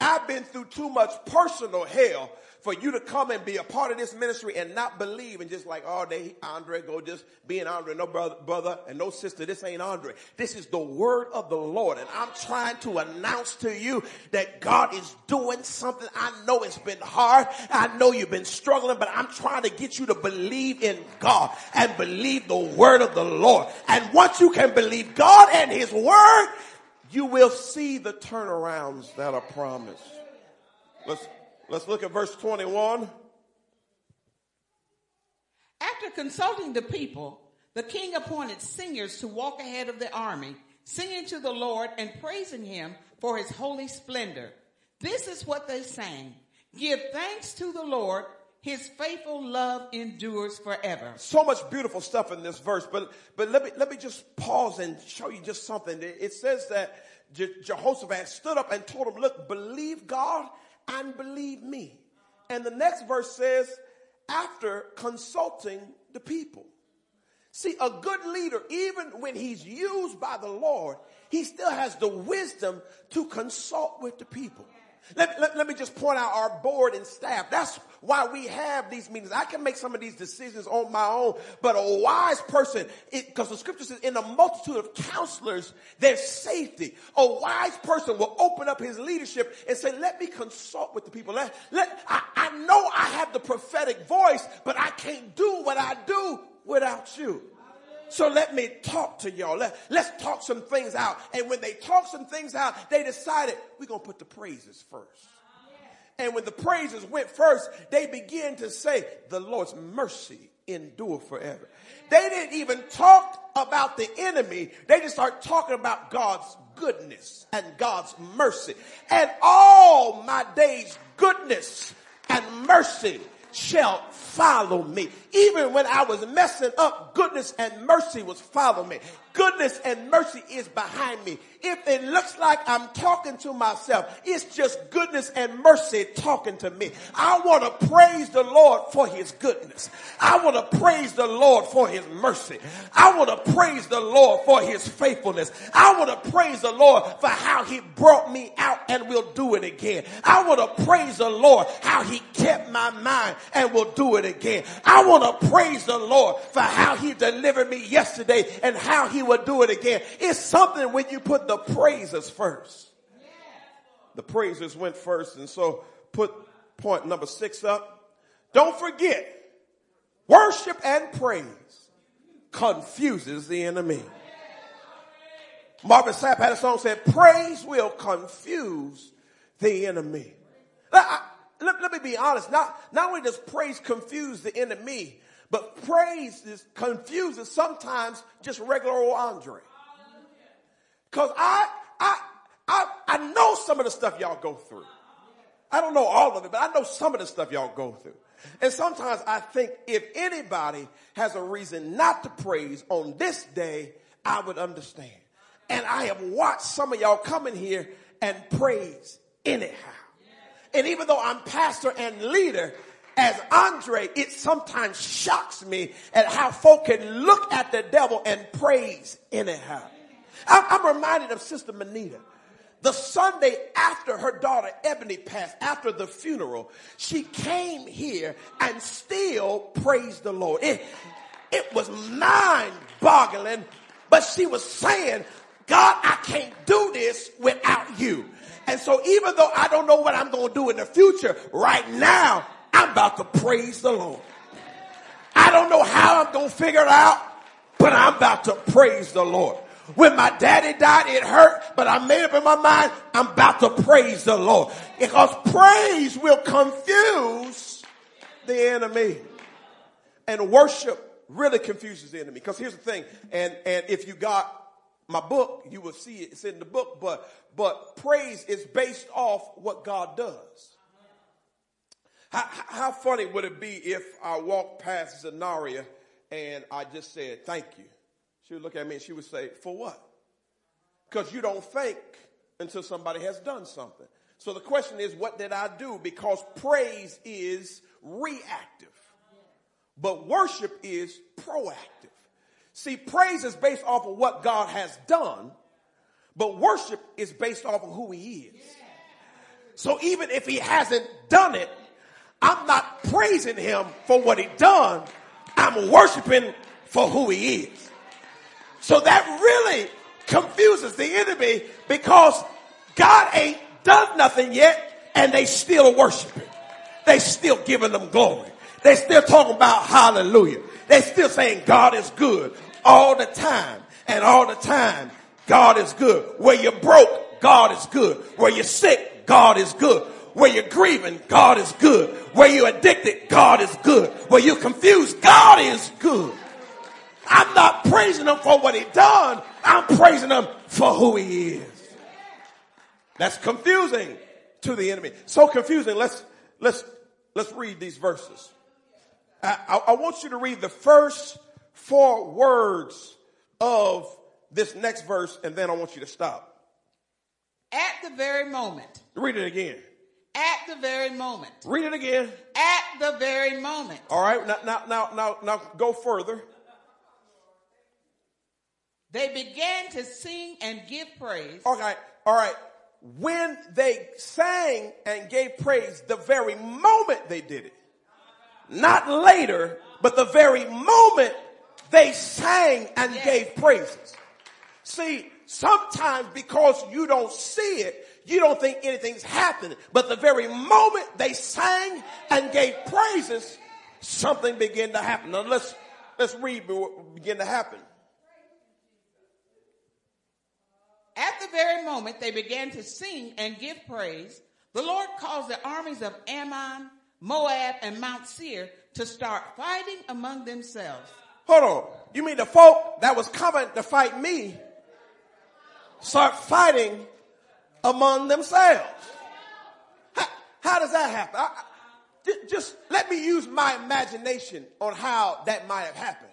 I've been through too much personal hell for you to come and be a part of this ministry and not believe and just like, oh, they, Andre, go just being Andre. No brother, brother and no sister. This ain't Andre. This is the word of the Lord. And I'm trying to announce to you that God is doing something. I know it's been hard. I know you've been struggling, but I'm trying to get you to believe in God and believe the word of the Lord. And once you can believe God and his word, you will see the turnarounds that are promised. Let's Let's look at verse 21. After consulting the people, the king appointed singers to walk ahead of the army, singing to the Lord and praising him for his holy splendor. This is what they sang. Give thanks to the Lord. His faithful love endures forever. So much beautiful stuff in this verse, but, but let me, let me just pause and show you just something. It says that Jehoshaphat stood up and told him, look, believe God and believe me. And the next verse says, after consulting the people. See, a good leader, even when he's used by the Lord, he still has the wisdom to consult with the people. Let, let, let, me just point out our board and staff. That's why we have these meetings. I can make some of these decisions on my own, but a wise person, because the scripture says in a multitude of counselors, there's safety. A wise person will open up his leadership and say, let me consult with the people. Let, let, I, I know I have the prophetic voice, but I can't do what I do without you. So let me talk to y'all. Let, let's talk some things out. And when they talk some things out, they decided we're going to put the praises first. And when the praises went first, they began to say, the Lord's mercy endure forever. They didn't even talk about the enemy. They just start talking about God's goodness and God's mercy. And all my days, goodness and mercy shall follow me. Even when I was messing up, goodness and mercy was following me. Goodness and mercy is behind me. If it looks like I'm talking to myself, it's just goodness and mercy talking to me. I want to praise the Lord for his goodness. I want to praise the Lord for his mercy. I want to praise the Lord for his faithfulness. I want to praise the Lord for how he brought me out and will do it again. I want to praise the Lord how he kept my mind and will do it again. I want to praise the Lord for how he delivered me yesterday and how he will do it again. It's something when you put the praises first. The praises went first. And so put point number six up. Don't forget, worship and praise confuses the enemy. Marvin Sapp had a song said, praise will confuse the enemy. I, let, let, me be honest. Not, not only does praise confuse the enemy, but praise is, confuses sometimes just regular old Andre. Cause I, I, I, I know some of the stuff y'all go through. I don't know all of it, but I know some of the stuff y'all go through. And sometimes I think if anybody has a reason not to praise on this day, I would understand. And I have watched some of y'all come in here and praise anyhow. And even though I'm pastor and leader, as Andre, it sometimes shocks me at how folk can look at the devil and praise anyhow. I'm reminded of Sister Manita. The Sunday after her daughter Ebony passed, after the funeral, she came here and still praised the Lord. It, it was mind boggling, but she was saying, God, I can't do this without you. And so even though I don't know what I'm going to do in the future, right now, I'm about to praise the Lord. I don't know how I'm going to figure it out, but I'm about to praise the Lord. When my daddy died, it hurt, but I made up in my mind, I'm about to praise the Lord. Because praise will confuse the enemy. And worship really confuses the enemy. Because here's the thing, and, and if you got my book, you will see it. It's in the book, but, but praise is based off what God does. How, how funny would it be if I walked past Zenaria and I just said, thank you? She would look at me and she would say, for what? Because you don't think until somebody has done something. So the question is, what did I do? Because praise is reactive, but worship is proactive. See, praise is based off of what God has done, but worship is based off of who he is. So even if he hasn't done it, I'm not praising him for what he done. I'm worshiping for who he is. So that really confuses the enemy because God ain't done nothing yet and they still worshiping. They still giving them glory. They still talking about hallelujah. They still saying God is good all the time and all the time. God is good. Where you're broke, God is good. Where you're sick, God is good. Where you're grieving, God is good. Where you're addicted, God is good. Where you're confused, God is good. I'm not praising him for what he done. I'm praising him for who he is. That's confusing to the enemy. So confusing. Let's, let's, let's read these verses. I, I, I want you to read the first four words of this next verse and then I want you to stop. At the very moment. Read it again. At the very moment. Read it again. At the very moment. All right. Now, now, now, now, now go further. They began to sing and give praise. Okay. All right. when they sang and gave praise the very moment they did it. Not later, but the very moment they sang and yes. gave praises. See, sometimes because you don't see it, you don't think anything's happening. But the very moment they sang and gave praises, something began to happen. Now let's, let's read what began to happen. At the very moment they began to sing and give praise, the Lord caused the armies of Ammon, Moab, and Mount Seir to start fighting among themselves. Hold on. You mean the folk that was coming to fight me start fighting among themselves? How, how does that happen? I, I, just let me use my imagination on how that might have happened.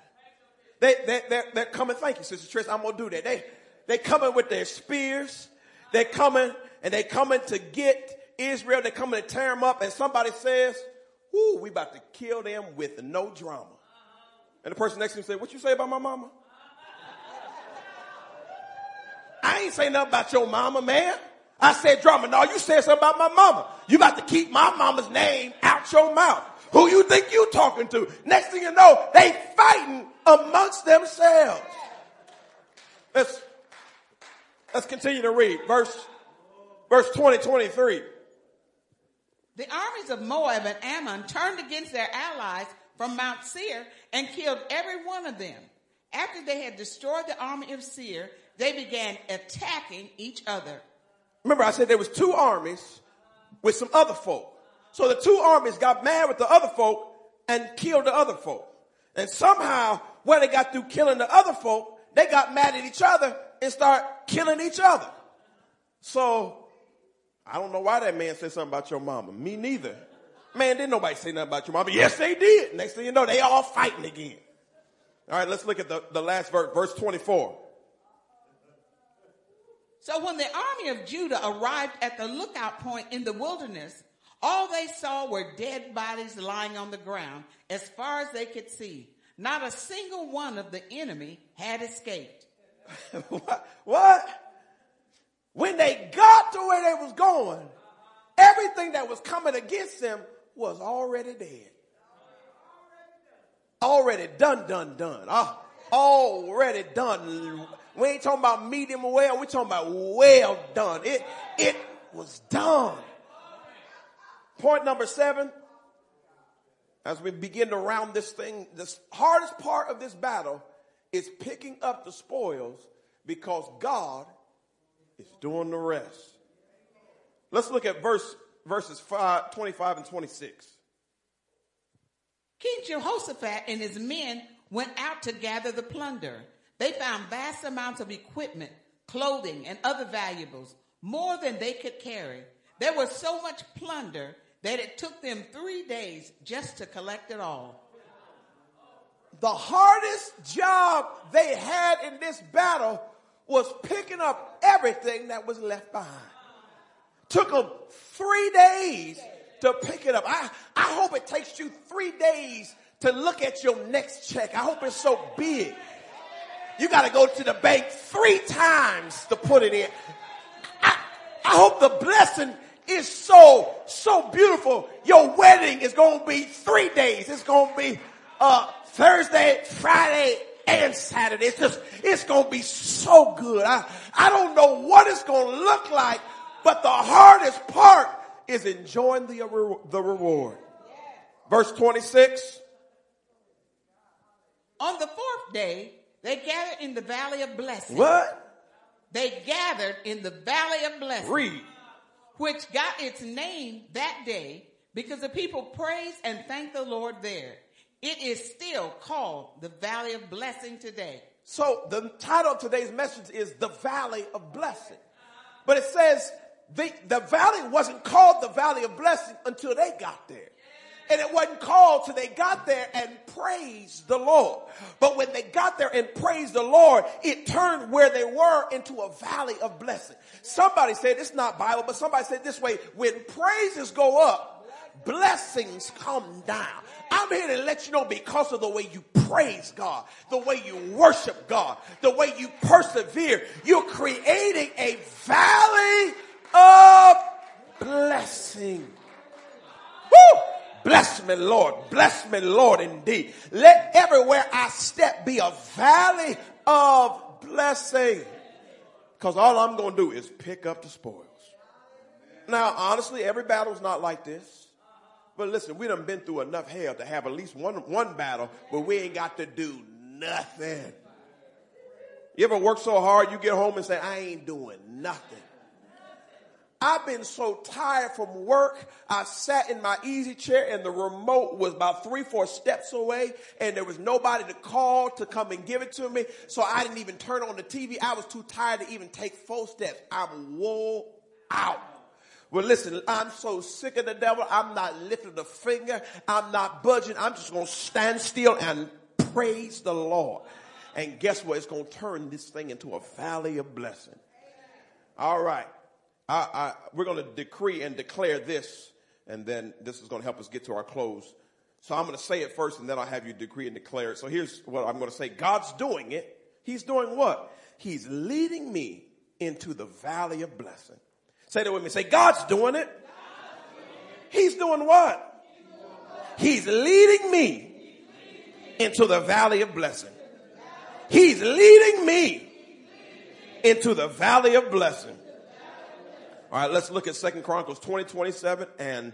They, they, they're, they're coming. Thank you, Sister Trish. I'm going to do that. They, they coming with their spears. They're coming and they coming to get Israel. They're coming to tear them up. And somebody says, "Whoo, we about to kill them with no drama." And the person next to him said, "What you say about my mama?" I ain't say nothing about your mama, man. I said drama. No, you said something about my mama. You about to keep my mama's name out your mouth. Who you think you talking to? Next thing you know, they fighting amongst themselves. Let's Let's continue to read. Verse, verse 20, 23. The armies of Moab and Ammon turned against their allies from Mount Seir and killed every one of them. After they had destroyed the army of Seir, they began attacking each other. Remember, I said there was two armies with some other folk. So the two armies got mad with the other folk and killed the other folk. And somehow, when they got through killing the other folk, they got mad at each other and start killing each other. So I don't know why that man said something about your mama. Me neither. Man, didn't nobody say nothing about your mama. Yes, they did. Next thing you know, they all fighting again. All right, let's look at the, the last verse, verse 24. So when the army of Judah arrived at the lookout point in the wilderness, all they saw were dead bodies lying on the ground as far as they could see. Not a single one of the enemy had escaped. what? what? When they got to where they was going, everything that was coming against them was already dead. Already done, done, done. Uh, already done. We ain't talking about medium well, we talking about well done. It, it was done. Point number seven, as we begin to round this thing, the hardest part of this battle is picking up the spoils because God is doing the rest. Let's look at verse verses five, 25 and 26. King Jehoshaphat and his men went out to gather the plunder. They found vast amounts of equipment, clothing, and other valuables, more than they could carry. There was so much plunder that it took them three days just to collect it all the hardest job they had in this battle was picking up everything that was left behind. Took them three days to pick it up. I, I hope it takes you three days to look at your next check. I hope it's so big. You got to go to the bank three times to put it in. I, I hope the blessing is so, so beautiful. Your wedding is going to be three days. It's going to be, uh, Thursday, Friday, and Saturday. It's just, it's going to be so good. I, I don't know what it's going to look like, but the hardest part is enjoying the, the reward. Verse 26. On the fourth day, they gathered in the valley of blessing. What? They gathered in the valley of blessing. Read. Which got its name that day because the people praised and thanked the Lord there. It is still called the Valley of Blessing today. So the title of today's message is the Valley of Blessing. But it says the, the valley wasn't called the Valley of Blessing until they got there. And it wasn't called till they got there and praised the Lord. But when they got there and praised the Lord, it turned where they were into a valley of blessing. Somebody said, it's not Bible, but somebody said this way, when praises go up, blessings come down. I'm here to let you know because of the way you praise God, the way you worship God, the way you persevere, you're creating a valley of blessing. Woo! Bless me, Lord. Bless me, Lord, indeed. Let everywhere I step be a valley of blessing. Because all I'm going to do is pick up the spoils. Now, honestly, every battle's not like this. But listen, we done been through enough hell to have at least one, one battle where we ain't got to do nothing. You ever work so hard you get home and say, I ain't doing nothing. I've been so tired from work. I sat in my easy chair and the remote was about three, four steps away and there was nobody to call to come and give it to me. So I didn't even turn on the TV. I was too tired to even take four steps. I'm wore out. Well, listen, I'm so sick of the devil. I'm not lifting a finger. I'm not budging. I'm just going to stand still and praise the Lord. And guess what? It's going to turn this thing into a valley of blessing. All right. I, I, we're going to decree and declare this, and then this is going to help us get to our close. So I'm going to say it first, and then I'll have you decree and declare it. So here's what I'm going to say. God's doing it. He's doing what? He's leading me into the valley of blessing. Say that with me. Say, God's doing it. He's doing what? He's leading me into the valley of blessing. He's leading me into the valley of blessing. All right, let's look at Second Chronicles 20, 27 and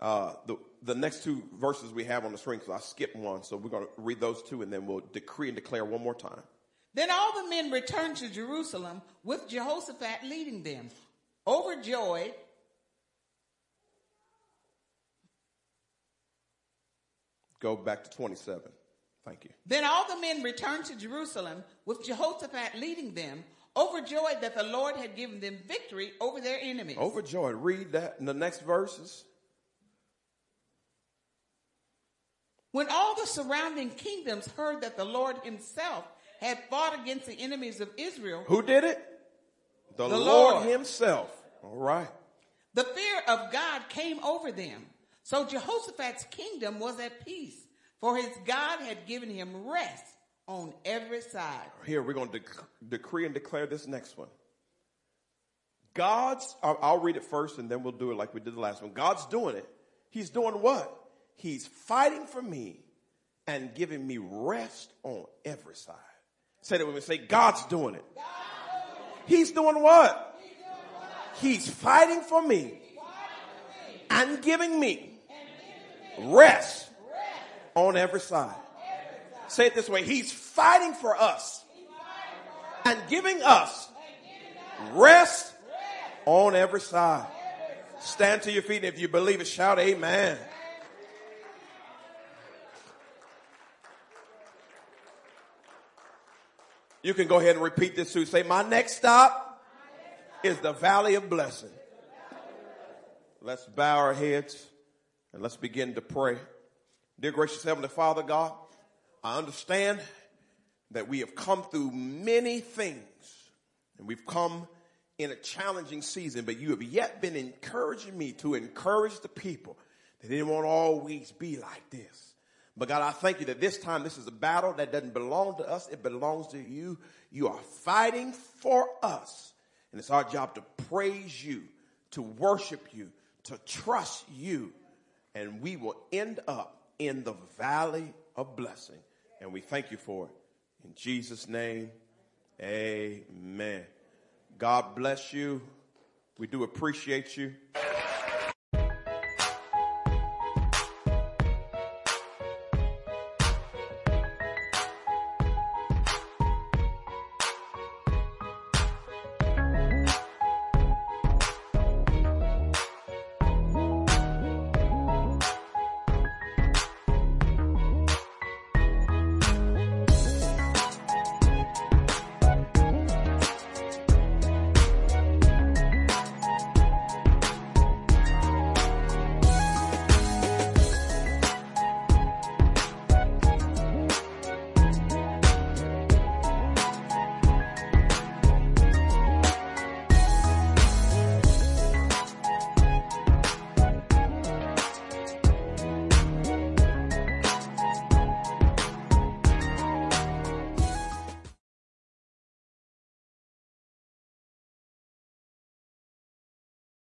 uh, the, the next two verses we have on the screen because I skipped one. So we're going to read those two and then we'll decree and declare one more time. Then all the men returned to Jerusalem with Jehoshaphat leading them, overjoyed. Go back to 27. Thank you. Then all the men returned to Jerusalem with Jehoshaphat leading them, overjoyed that the Lord had given them victory over their enemies. Overjoyed. Read that in the next verses. When all the surrounding kingdoms heard that the Lord himself had fought against the enemies of Israel, Who did it? The, The Lord, Lord. himself. All right. the fear of God came over them. So Jehoshaphat's kingdom was at peace, for his God had given him rest on every side. Here, we're going to dec- decree and declare this next one. God's, I'll, read it first and then we'll do it like we did the last one. God's doing it. He's doing what? He's fighting for me and giving me rest on every side. Say that with me. Say, God's doing it. He's doing what? He's fighting for me and giving me rest on every side. Say it this way. He's fighting for us and giving us rest on every side. Stand to your feet. and If you believe it, shout amen. You can go ahead and repeat this too. Say, my next stop is the valley of blessing. Let's bow our heads and let's begin to pray. Dear gracious Heavenly Father God, I understand that we have come through many things and we've come in a challenging season, but you have yet been encouraging me to encourage the people that it won't always be like this. But God, I thank you that this time this is a battle that doesn't belong to us. It belongs to you. You are fighting for us. And it's our job to praise you, to worship you, to trust you. And we will end up in the valley of blessing. And we thank you for it. In Jesus' name, amen. God bless you. We do appreciate you.